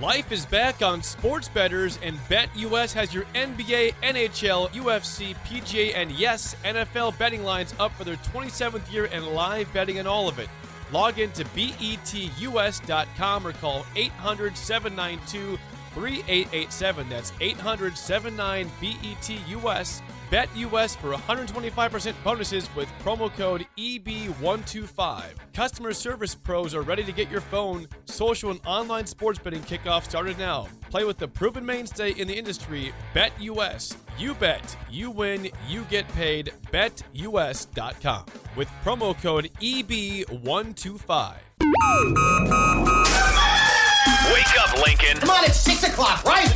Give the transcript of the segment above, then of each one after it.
Life is back on Sports Betters, and BetUS has your NBA, NHL, UFC, PGA, and yes, NFL betting lines up for their 27th year and live betting on all of it. Log in to betus.com or call 800 792 3887. That's 800 79 BETUS. Bet US for 125% bonuses with promo code EB125. Customer service pros are ready to get your phone, social, and online sports betting kickoff started now. Play with the proven mainstay in the industry, Bet US. You bet, you win, you get paid. BetUS.com with promo code EB125. Wake up, Lincoln. Come on, it's 6 o'clock. Rise and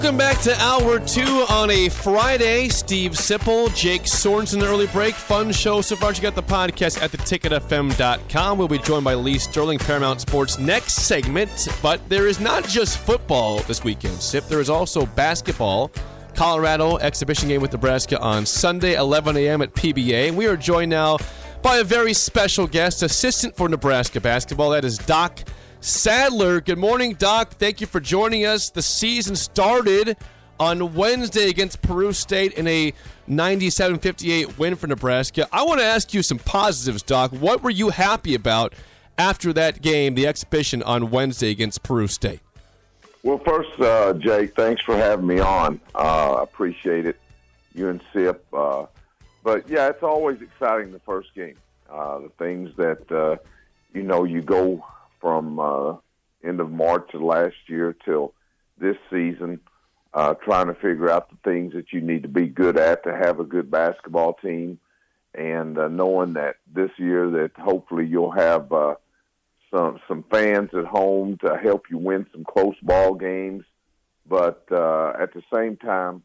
Welcome back to hour two on a Friday. Steve Sipple, Jake Sorensen, early break. Fun show so far. You got the podcast at theticketfm.com. We'll be joined by Lee Sterling, Paramount Sports, next segment. But there is not just football this weekend, Sip. There is also basketball. Colorado exhibition game with Nebraska on Sunday, 11 a.m. at PBA. We are joined now by a very special guest, assistant for Nebraska basketball. That is Doc Sadler. Good morning, Doc. Thank you for joining us. The season started on Wednesday against Peru State in a 97 58 win for Nebraska. I want to ask you some positives, Doc. What were you happy about after that game, the exhibition on Wednesday against Peru State? Well, first, uh, Jake, thanks for having me on. Uh, I appreciate it. You and Sip. Uh, but yeah, it's always exciting the first game. Uh, the things that, uh, you know, you go from uh, end of March of last year till this season, uh, trying to figure out the things that you need to be good at to have a good basketball team, and uh, knowing that this year that hopefully you'll have uh, some some fans at home to help you win some close ball games, but uh, at the same time,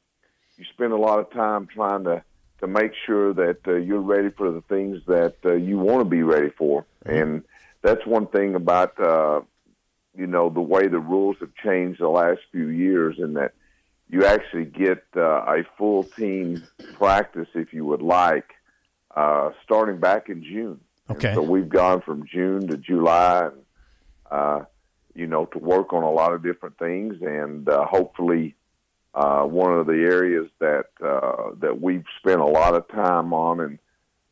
you spend a lot of time trying to to make sure that uh, you're ready for the things that uh, you want to be ready for, and that's one thing about uh, you know the way the rules have changed the last few years, in that you actually get uh, a full team practice if you would like, uh, starting back in June. Okay. And so we've gone from June to July, and uh, you know to work on a lot of different things, and uh, hopefully. Uh, one of the areas that uh, that we've spent a lot of time on, and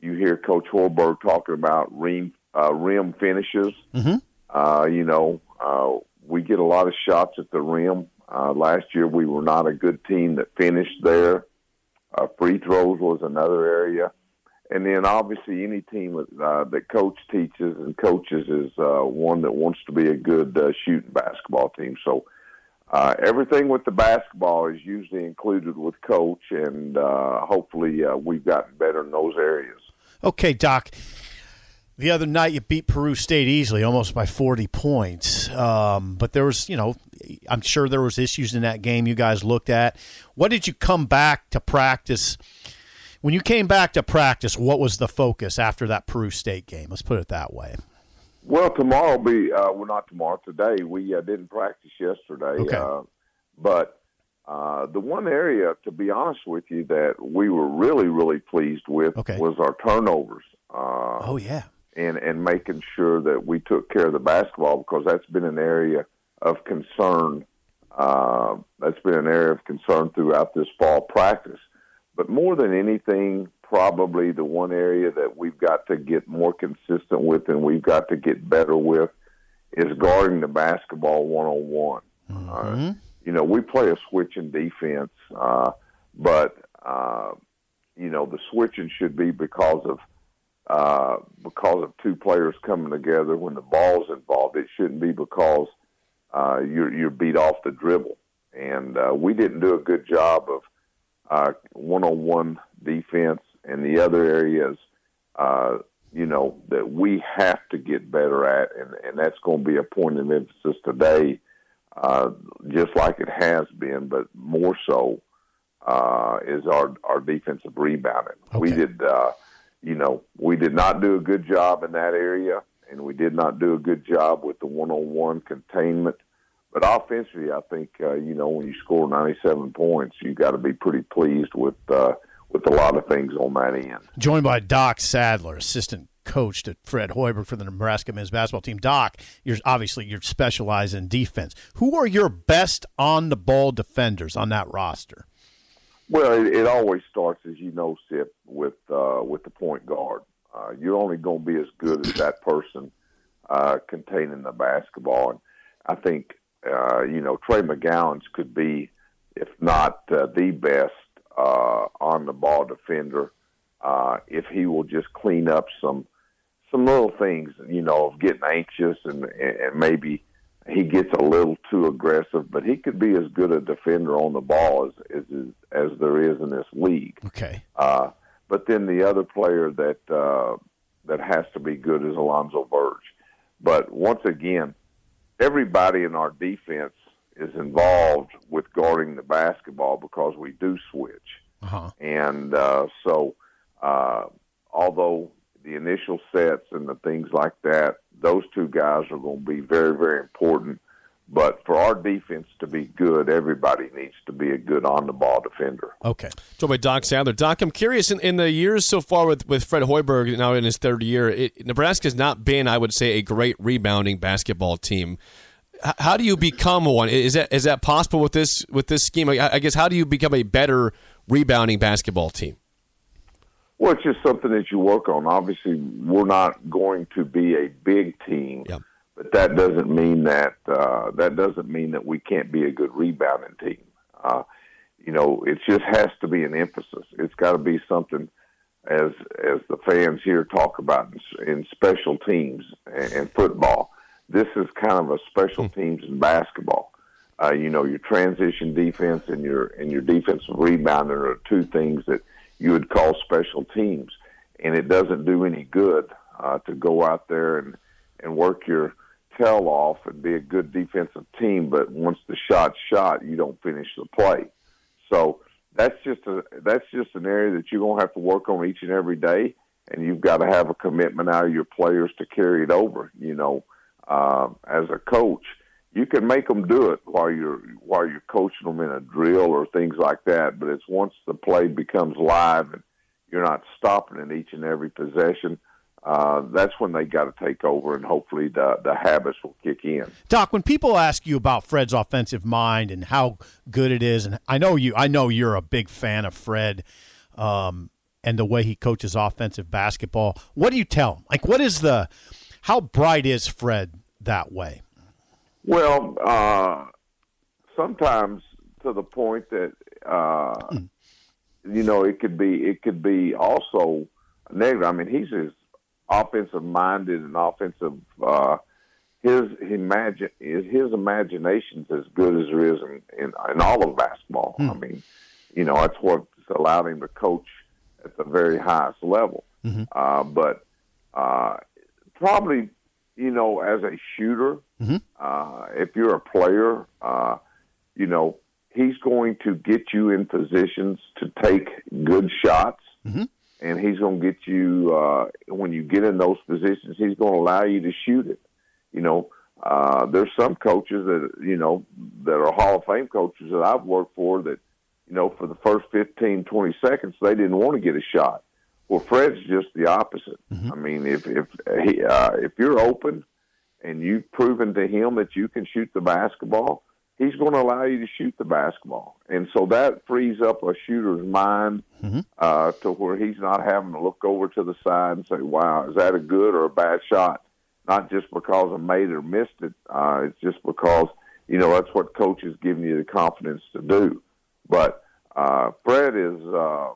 you hear Coach Hoiberg talking about rim uh, rim finishes. Mm-hmm. Uh, you know, uh, we get a lot of shots at the rim. Uh, last year, we were not a good team that finished there. Uh, free throws was another area, and then obviously any team uh, that coach teaches and coaches is uh, one that wants to be a good uh, shooting basketball team. So. Uh, everything with the basketball is usually included with coach, and uh, hopefully uh, we've gotten better in those areas. Okay, Doc. The other night you beat Peru State easily, almost by 40 points. Um, but there was, you know, I'm sure there was issues in that game you guys looked at. What did you come back to practice? When you came back to practice, what was the focus after that Peru State game? Let's put it that way. Well, tomorrow will be uh, well, not tomorrow. Today we uh, didn't practice yesterday, Okay. uh, but uh, the one area, to be honest with you, that we were really, really pleased with Okay. was our turnovers. Uh, Oh yeah. And and making sure that we took care of the basketball because that's been an area of concern. Uh, that's been an area of concern throughout this fall practice. But more than anything, probably the one area that we've got to get more consistent with and we've got to get better with is guarding the basketball one on one. You know, we play a switching defense, uh, but uh, you know the switching should be because of uh, because of two players coming together when the ball's involved. It shouldn't be because uh, you're you're beat off the dribble. And uh, we didn't do a good job of uh, one-on-one defense. And the other areas, uh, you know, that we have to get better at, and, and that's going to be a point of emphasis today, uh, just like it has been, but more so uh, is our our defensive rebounding. Okay. We did, uh, you know, we did not do a good job in that area, and we did not do a good job with the one-on-one containment. But offensively, I think uh, you know when you score 97 points, you got to be pretty pleased with uh, with a lot of things on that end. Joined by Doc Sadler, assistant coach to Fred Hoiberg for the Nebraska men's basketball team. Doc, you're obviously you're specialized in defense. Who are your best on the ball defenders on that roster? Well, it, it always starts, as you know, Sip, with uh, with the point guard. Uh, you're only going to be as good as that person uh, containing the basketball. And I think uh, you know Trey McGowens could be, if not uh, the best uh, on the ball defender, uh, if he will just clean up some some little things, you know, of getting anxious and and maybe he gets a little too aggressive, but he could be as good a defender on the ball as as as there is in this league. Okay. Uh, but then the other player that uh, that has to be good is Alonzo Verge. But once again, everybody in our defense is involved with guarding the basketball because we do switch. Uh-huh. And uh, so, uh, although the initial sets and the things like that, those two guys are going to be very, very important. But for our defense to be good, everybody needs to be a good on the ball defender. Okay. Joined by Doc Sadler. Doc, I'm curious in, in the years so far with, with Fred Hoiberg now in his third year, it, Nebraska's not been, I would say, a great rebounding basketball team. How do you become one? Is that is that possible with this with this scheme? I guess how do you become a better rebounding basketball team? Well, it's just something that you work on. Obviously, we're not going to be a big team, Yep. but that doesn't mean that uh, that doesn't mean that we can't be a good rebounding team. Uh, you know, it just has to be an emphasis. It's got to be something, as as the fans here talk about in, in special teams and, and football. This is kind of a special teams in basketball. Uh, you know, your transition defense and your and your defensive rebounding are two things that you would call special teams, and it doesn't do any good uh, to go out there and and work your tail off and be a good defensive team, but once the shot's shot, you don't finish the play. So that's just a that's just an area that you're gonna have to work on each and every day, and you've got to have a commitment out of your players to carry it over. You know, um, as a coach, you can make them do it while you're while you're coaching them in a drill or things like that. But it's once the play becomes live and you're not stopping in each and every possession. Uh, that's when they got to take over, and hopefully the the habits will kick in. Doc, when people ask you about Fred's offensive mind and how good it is, and I know you, I know you're a big fan of Fred um, and the way he coaches offensive basketball. What do you tell him? Like, what is the, how bright is Fred that way? Well, uh, sometimes to the point that uh, you know it could be it could be also negative. I mean, he's as offensive minded and offensive. Uh, his imagine his imagination's as good as there is in, in, in all of basketball. I mean, you know that's what's allowed him to coach at the very highest level. Uh, but uh, probably, you know, as a shooter, uh, if you're a player, uh, you know, he's going to get you in positions to take good shots. And he's going to get you, uh, when you get in those positions, he's going to allow you to shoot it. You know, uh, there's some coaches that, you know, that are Hall of Fame coaches that I've worked for that, you know, for the first 15, 20 seconds, they didn't want to get a shot. Well, Fred's just the opposite. I mean, if if he, uh, if you're open and you've proven to him that you can shoot the basketball, he's going to allow you to shoot the basketball, and so that frees up a shooter's mind uh, to where he's not having to look over to the side and say, "Wow, is that a good or a bad shot?" Not just because I made or missed it. Uh, it's just because you know that's what coach is giving you the confidence to do. But uh, Fred is. Uh,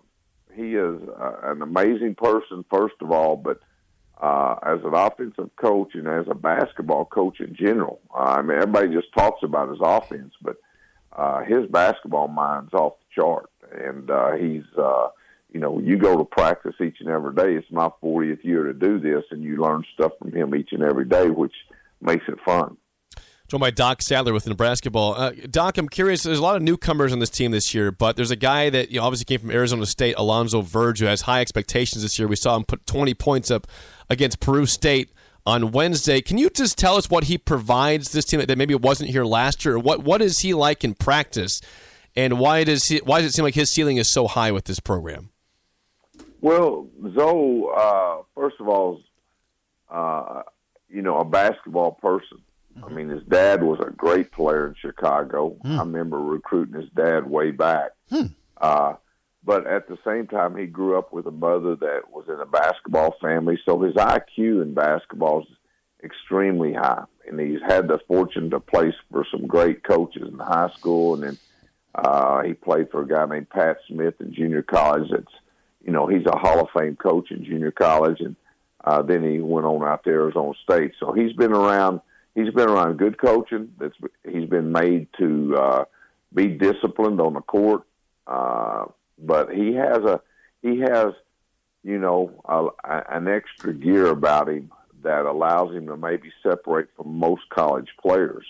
he is uh, an amazing person, first of all, but uh, as an offensive coach and as a basketball coach in general, uh, I mean, everybody just talks about his offense, but uh, his basketball mind's off the chart, and uh, he's uh, you know, you go to practice each and every day. It's my 40th year to do this, and you learn stuff from him each and every day, which makes it fun. Joined by Doc Sadler with Nebrasketball. Uh, Doc, I'm curious. There's a lot of newcomers on this team this year, but there's a guy that you know, obviously came from Arizona State, Alonzo Verge, who has high expectations this year. We saw him put 20 points up against Peru State on Wednesday. Can you just tell us what he provides this team that maybe wasn't here last year? What what is he like in practice, and why does he, why does it seem like his ceiling is so high with this program? Well, Zoe, uh, first of all, uh, you know, a basketball person. I mean, his dad was a great player in Chicago. I remember recruiting his dad way back. Uh, but at the same time, he grew up with a mother that was in a basketball family, so his IQ in basketball is extremely high. And he's had the fortune to play for some great coaches in high school, and then uh, he played for a guy named Pat Smith in junior college. That's you know he's a Hall of Fame coach in junior college, and uh, then he went on out to Arizona State. So he's been around. He's been around good coaching. That's he's been made to uh, be disciplined on the court. Uh, but he has a he has you know a, an extra gear about him that allows him to maybe separate from most college players.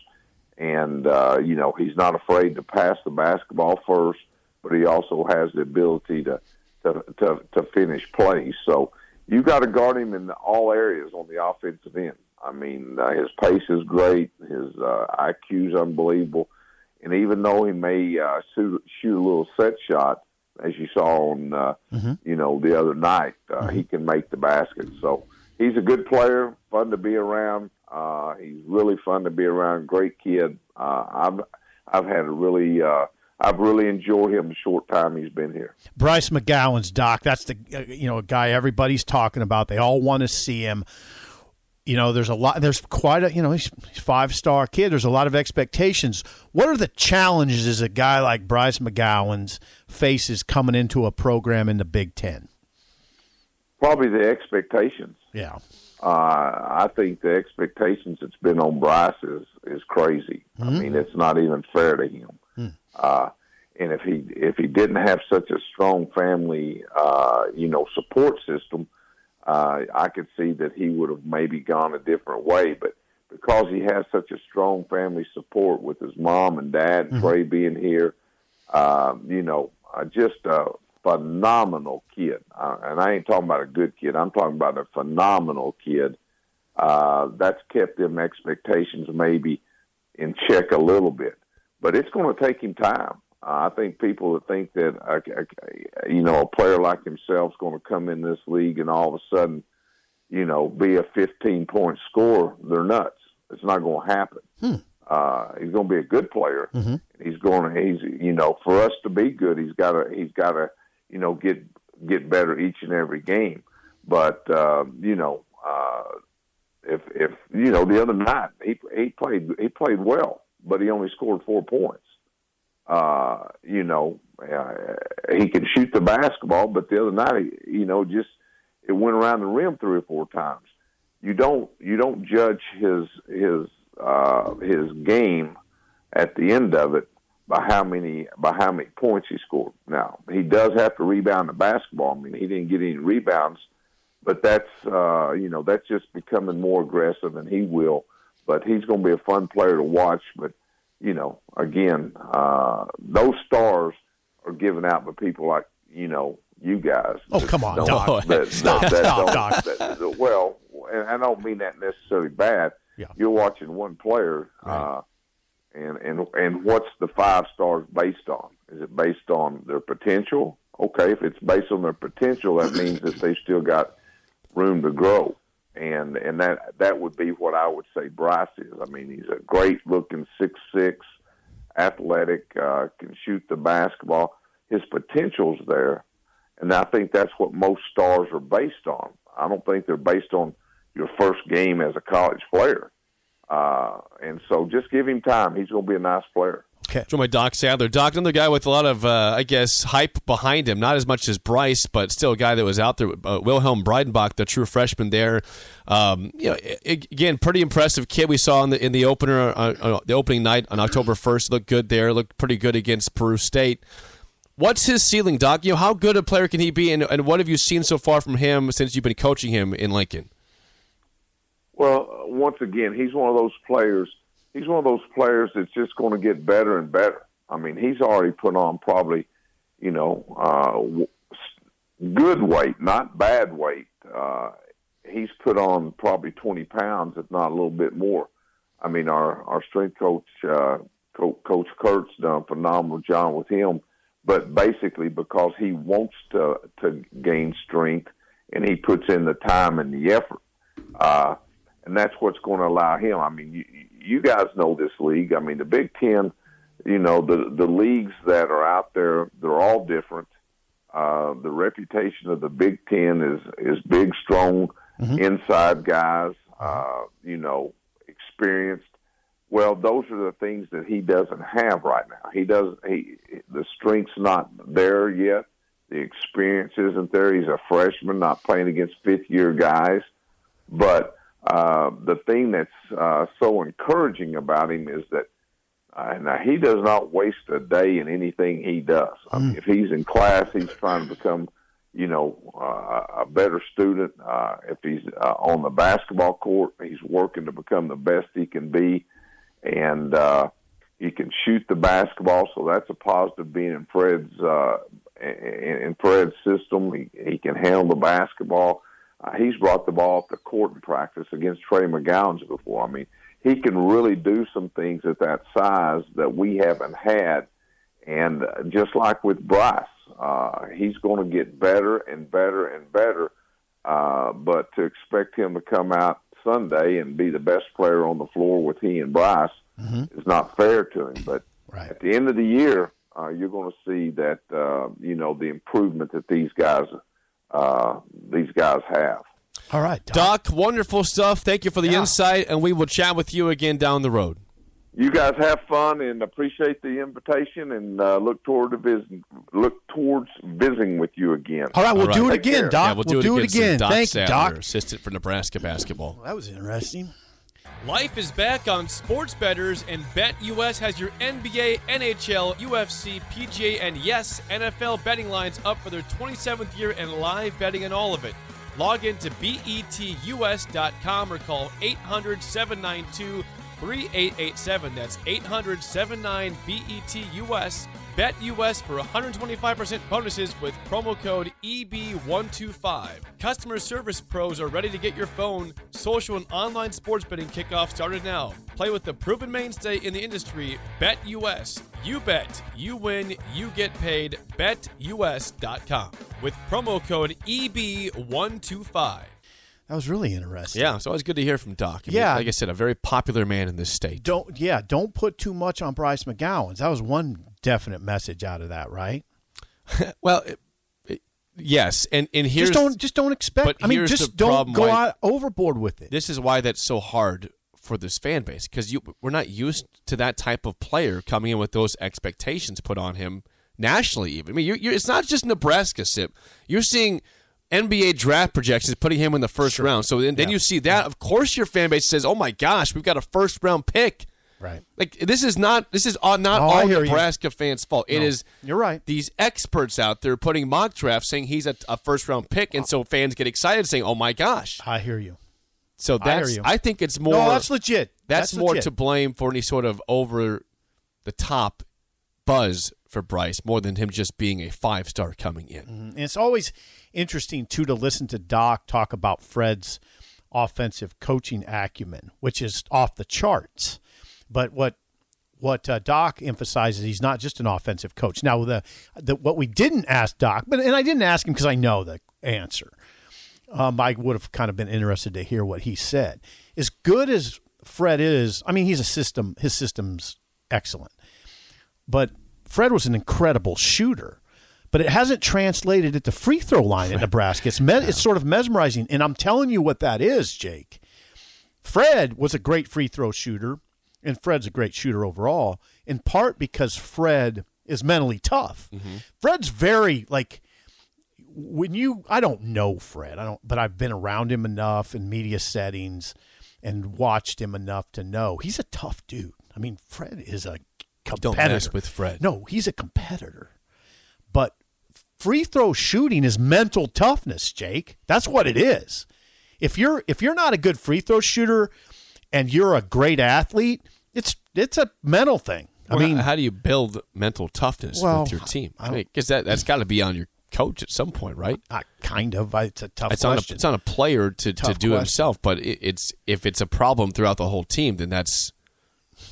And uh, you know he's not afraid to pass the basketball first, but he also has the ability to to to, to finish plays. So you got to guard him in all areas on the offensive end. I mean, uh, his pace is great, his uh, IQ is unbelievable, and even though he may uh, shoot, shoot a little set shot, as you saw on uh, you know the other night, uh, he can make the basket. So he's a good player, fun to be around. Uh, he's really fun to be around. Great kid. Uh, I've I've had a really uh, I've really enjoyed him the short time he's been here. Bryce McGowens, Doc. That's the uh, you know a guy everybody's talking about. They all want to see him. You know, there's a lot. There's quite a you know he's, he's five star kid. There's a lot of expectations. What are the challenges as a guy like Bryce McGowens faces coming into a program in the Big Ten? Probably the expectations. Yeah, Uh, I think the expectations that's been on Bryce is is crazy. I mean, it's not even fair to him. Uh, and if he if he didn't have such a strong family, uh, you know, support system, uh, I could see that he would have maybe gone a different way. But because he has such a strong family support with his mom and dad, Trey being here, um, you know, uh, just a phenomenal kid. Uh, and I ain't talking about a good kid. I'm talking about a phenomenal kid. Uh, that's kept them expectations maybe in check a little bit. But it's going to take him time. Uh, I think people that think that, uh, uh, you know, a player like himself is going to come in this league and all of a sudden, you know, be a 15 point scorer, they're nuts. It's not going to happen. Uh, he's going to be a good player. He's going to, he's, you know, for us to be good, he's got to, he's got to, you know, get get better each and every game. But uh, you know, uh, if if you know the other night he he played he played well, but he only scored four points. Uh, you know, uh, he can shoot the basketball, but the other night, he, you know, just it went around the rim three or four times. You don't you don't judge his his uh, his game at the end of it by how many by how many points he scored. Now he does have to rebound the basketball. I mean, he didn't get any rebounds, but that's uh, you know that's just becoming more aggressive, and he will. But he's going to be a fun player to watch. But you know, again, uh, those stars are given out by people like you know you guys. Oh, come on, Don't- Doc. that- Stop, that- stop, Doc. that- well, and I don't mean that necessarily bad. Yeah. You're watching one player, uh, and and and what's the five stars based on? Is it based on their potential? Okay, if it's based on their potential, that means that they've still got room to grow, and and that that would be what I would say Bryce is. I mean, he's a great looking six six, athletic, uh, can shoot the basketball. His potential's there, and I think that's what most stars are based on. I don't think they're based on your first game as a college player. Uh, and so just give him time. He's going to be a nice player. Okay. Joined by Doc Sadler. Doc, another guy with a lot of, uh, I guess, hype behind him. Not as much as Bryce, but still a guy that was out there. Uh, Wilhelm Breidenbach, the true freshman there. Um, you know, a- again, pretty impressive kid we saw in the in the opener, uh, uh, the opening night on October first. Looked good there. Looked pretty good against Peru State. what's his ceiling, Doc? You know, how good a player can he be, and, and what have you seen so far from him since you've been coaching him in Lincoln? Well, once again, he's one of those players. He's one of those players that's just going to get better and better. I mean, he's already put on probably, you know, uh, good weight, not bad weight. Uh, he's put on probably 20 pounds, if not a little bit more. I mean, our our strength coach, uh, Co- Coach Kurt's done a phenomenal job with him. But basically, because he wants to to gain strength and he puts in the time and the effort, uh, and that's what's going to allow him. I mean, you, you guys know this league. I mean, the Big Ten. You know, the the leagues that are out there, they're all different. Uh, the reputation of the Big Ten is is big, strong, mm-hmm. inside guys. Uh, you know, experienced. Well, those are the things that he doesn't have right now. He doesn't. he the strength's not there yet. The experience isn't there. He's a freshman, not playing against fifth year guys. But uh, the thing that's uh, so encouraging about him is that uh, now he does not waste a day in anything he does. I mean, mm. if he's in class, he's trying to become you know, uh, a better student. Uh, if he's uh, on the basketball court, he's working to become the best he can be, and uh, he can shoot the basketball. So that's a positive. Being in Fred's uh, in, in Fred's system, he, he can handle the basketball. Uh, he's brought the ball up the court in practice against Trey McGowens before. I mean, he can really do some things at that size that we haven't had. And just like with Bryce, uh, he's going to get better and better and better. Uh, but to expect him to come out Sunday and be the best player on the floor with he and Bryce mm-hmm. is not fair to him. But right. at the end of the year, uh, you're going to see that uh, you know the improvement that these guys uh, these guys have. All right, Doc. Doc wonderful stuff. Thank you for the yeah. insight, and we will chat with you again down the road you guys have fun and appreciate the invitation and uh, look toward to visit, look towards visiting with you again. All right, we'll All right. do it Take again, care. Doc. Yeah, we'll, we'll do, it again. Doc Thank you, Doc. Assistant for Nebraska basketball. Well, that was interesting. Life is back on Sports Betters, and BetUS has your NBA, NHL, UFC, PGA, and yes, NFL betting lines up for their 27th year and live betting and all of it. Log in to betus.com or call 800 792 3887. That's 800 79 BETUS. Bet US for 125% bonuses with promo code EB125. Customer service pros are ready to get your phone, social, and online sports betting kickoff started now. Play with the proven mainstay in the industry, Bet US. You bet, you win, you get paid. BetUS.com with promo code EB125. That was really interesting. Yeah, it's always good to hear from Doc. I yeah, like I said, a very popular man in this state. Don't yeah, don't put too much on Bryce McGowens. That was one definite message out of that, right? well, it, it, yes, and and here's just don't just don't expect. I mean, just don't go out overboard with it. This is why that's so hard for this fan base because you we're not used to that type of player coming in with those expectations put on him nationally. Even I mean, you're, you're, it's not just Nebraska. Sip, you're seeing NBA draft projections putting him in the first sure. round. So then, then you see that. Of course, your fan base says, "Oh my gosh, we've got a first round pick." Right. Like this is not this is not oh, all Nebraska you. fans' fault. It is. You're right. These experts out there putting mock drafts saying he's a, a first round pick, and so fans get excited, saying, "Oh my gosh." I hear you. So that's. I, I think it's more. No, that's legit. That's, that's more legit. to blame for any sort of over the top buzz for Bryce more than him just being a five star coming in. Mm-hmm. And it's always interesting too to listen to Doc talk about Fred's offensive coaching acumen, which is off the charts. But what what uh, Doc emphasizes, he's not just an offensive coach. Now, the, the what we didn't ask Doc, but and I didn't ask him because I know the answer. Um, I would have kind of been interested to hear what he said. As good as Fred is, I mean, he's a system. His system's excellent, but Fred was an incredible shooter but it hasn't translated at the free throw line at Nebraska. It's, me- it's sort of mesmerizing. And I'm telling you what that is, Jake. Fred was a great free throw shooter, and Fred's a great shooter overall, in part because Fred is mentally tough. Mm-hmm. Fred's very, like, when you, I don't know Fred, I don't, but I've been around him enough in media settings and watched him enough to know he's a tough dude. I mean, Fred is a competitor. Don't mess with Fred. No, he's a competitor but free throw shooting is mental toughness, Jake. That's what it is. If you're if you're not a good free throw shooter and you're a great athlete, it's it's a mental thing. I Well, mean, how do you build mental toughness Well, with your team? I I don't- because that that's got to be on your coach at some point, right? uh, kind of. It's a tough It's on a, it's on a player to, to do question. himself, but it, it's if it's a problem throughout the whole team, then that's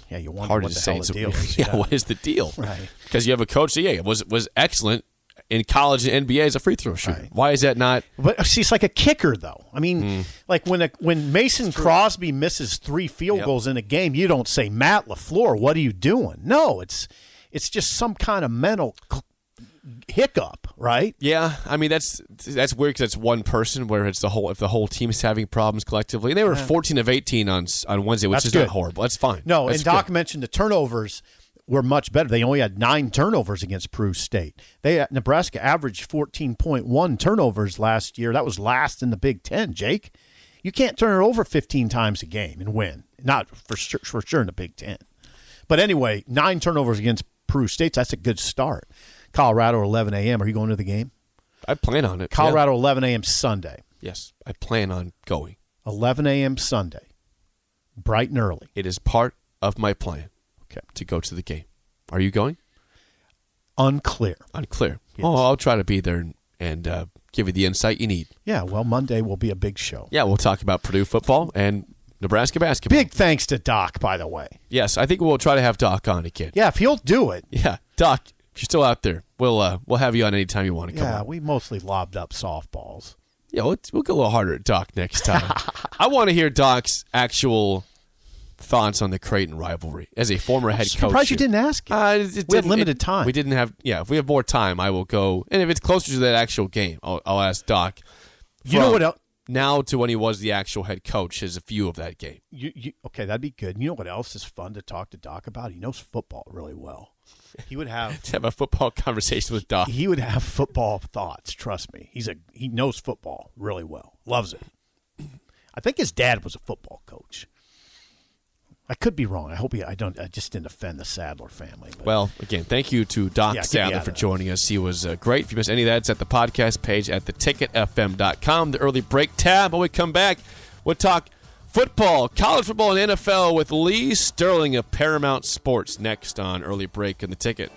yeah, you wonder hard what to the say. hell the deal is. yeah, what is the deal? Right. Because you have a coach that yeah was was excellent in college and NBA as a free throw shooter. Right. Why is that not? But see, it's like a kicker, though. I mean, Hmm. like when a, when Mason Crosby misses three field Yep. goals in a game, you don't say Matt Lafleur, "What are you doing?" No, it's it's just some kind of mental cl- hiccup, right? Yeah, I mean that's that's weird because it's one person where it's the whole if the whole team's having problems collectively. And they were fourteen of eighteen on on Wednesday, which That's is good. not horrible. That's fine. No, That's and Doc good. mentioned the turnovers were much better. They only had nine turnovers against Peru State. They uh, Nebraska averaged fourteen point one turnovers last year. That was last in the Big Ten. Jake, you can't turn it over fifteen times a game and win. Not for sure, for sure in the Big Ten. But anyway, nine turnovers against Peru State. That's a good start. Colorado, eleven a.m. Are you going to the game? I plan on it. yeah. Colorado, eleven a.m. Sunday. Yes, I plan on going. 11 a.m. Sunday. Bright and early. It is part of my plan Okay. to go to the game. Are you going? Unclear. Unclear. Yes. Oh, I'll try to be there and, and uh, give you the insight you need. Yeah, well, Monday will be a big show. Yeah, we'll talk about Purdue football and Nebraska basketball. Big thanks to Doc, by the way. Yes, I think we'll try to have Doc on again. Yeah, if he'll do it. Yeah, Doc, if you're still out there, we'll uh, we'll have you on anytime you want to come Yeah, on. we mostly lobbed up softballs. Yeah, we'll, we'll go a little harder at Doc next time. I want to hear Doc's actual thoughts on the Creighton rivalry as a former head coach. Surprised you didn't ask. it. Uh, it we had limited it- time. We didn't have. Yeah, if we have more time, I will go. And if it's closer to that actual game, I'll, I'll ask Doc. You know what el- Now to when he was the actual head coach, is a few of that game. You, you, okay, that'd be good. You know what else is fun to talk to Doc about? He knows football really well. He would have To have a football conversation with Doc. he would have football thoughts. Trust me, he's a he knows football really well. Loves it. I think his dad was a football coach. I could be wrong. I hope he. I don't. I just didn't offend the Sadler family. But Well, again, thank you to Doc Yeah, Sadler for joining us. He was uh, great. If you missed any of that, it's at the podcast page at theticketfm.com. The early break tab. When we come back, we'll talk football, college football, and NFL with Lee Sterling of Paramount Sports next on Early Break in the Ticket.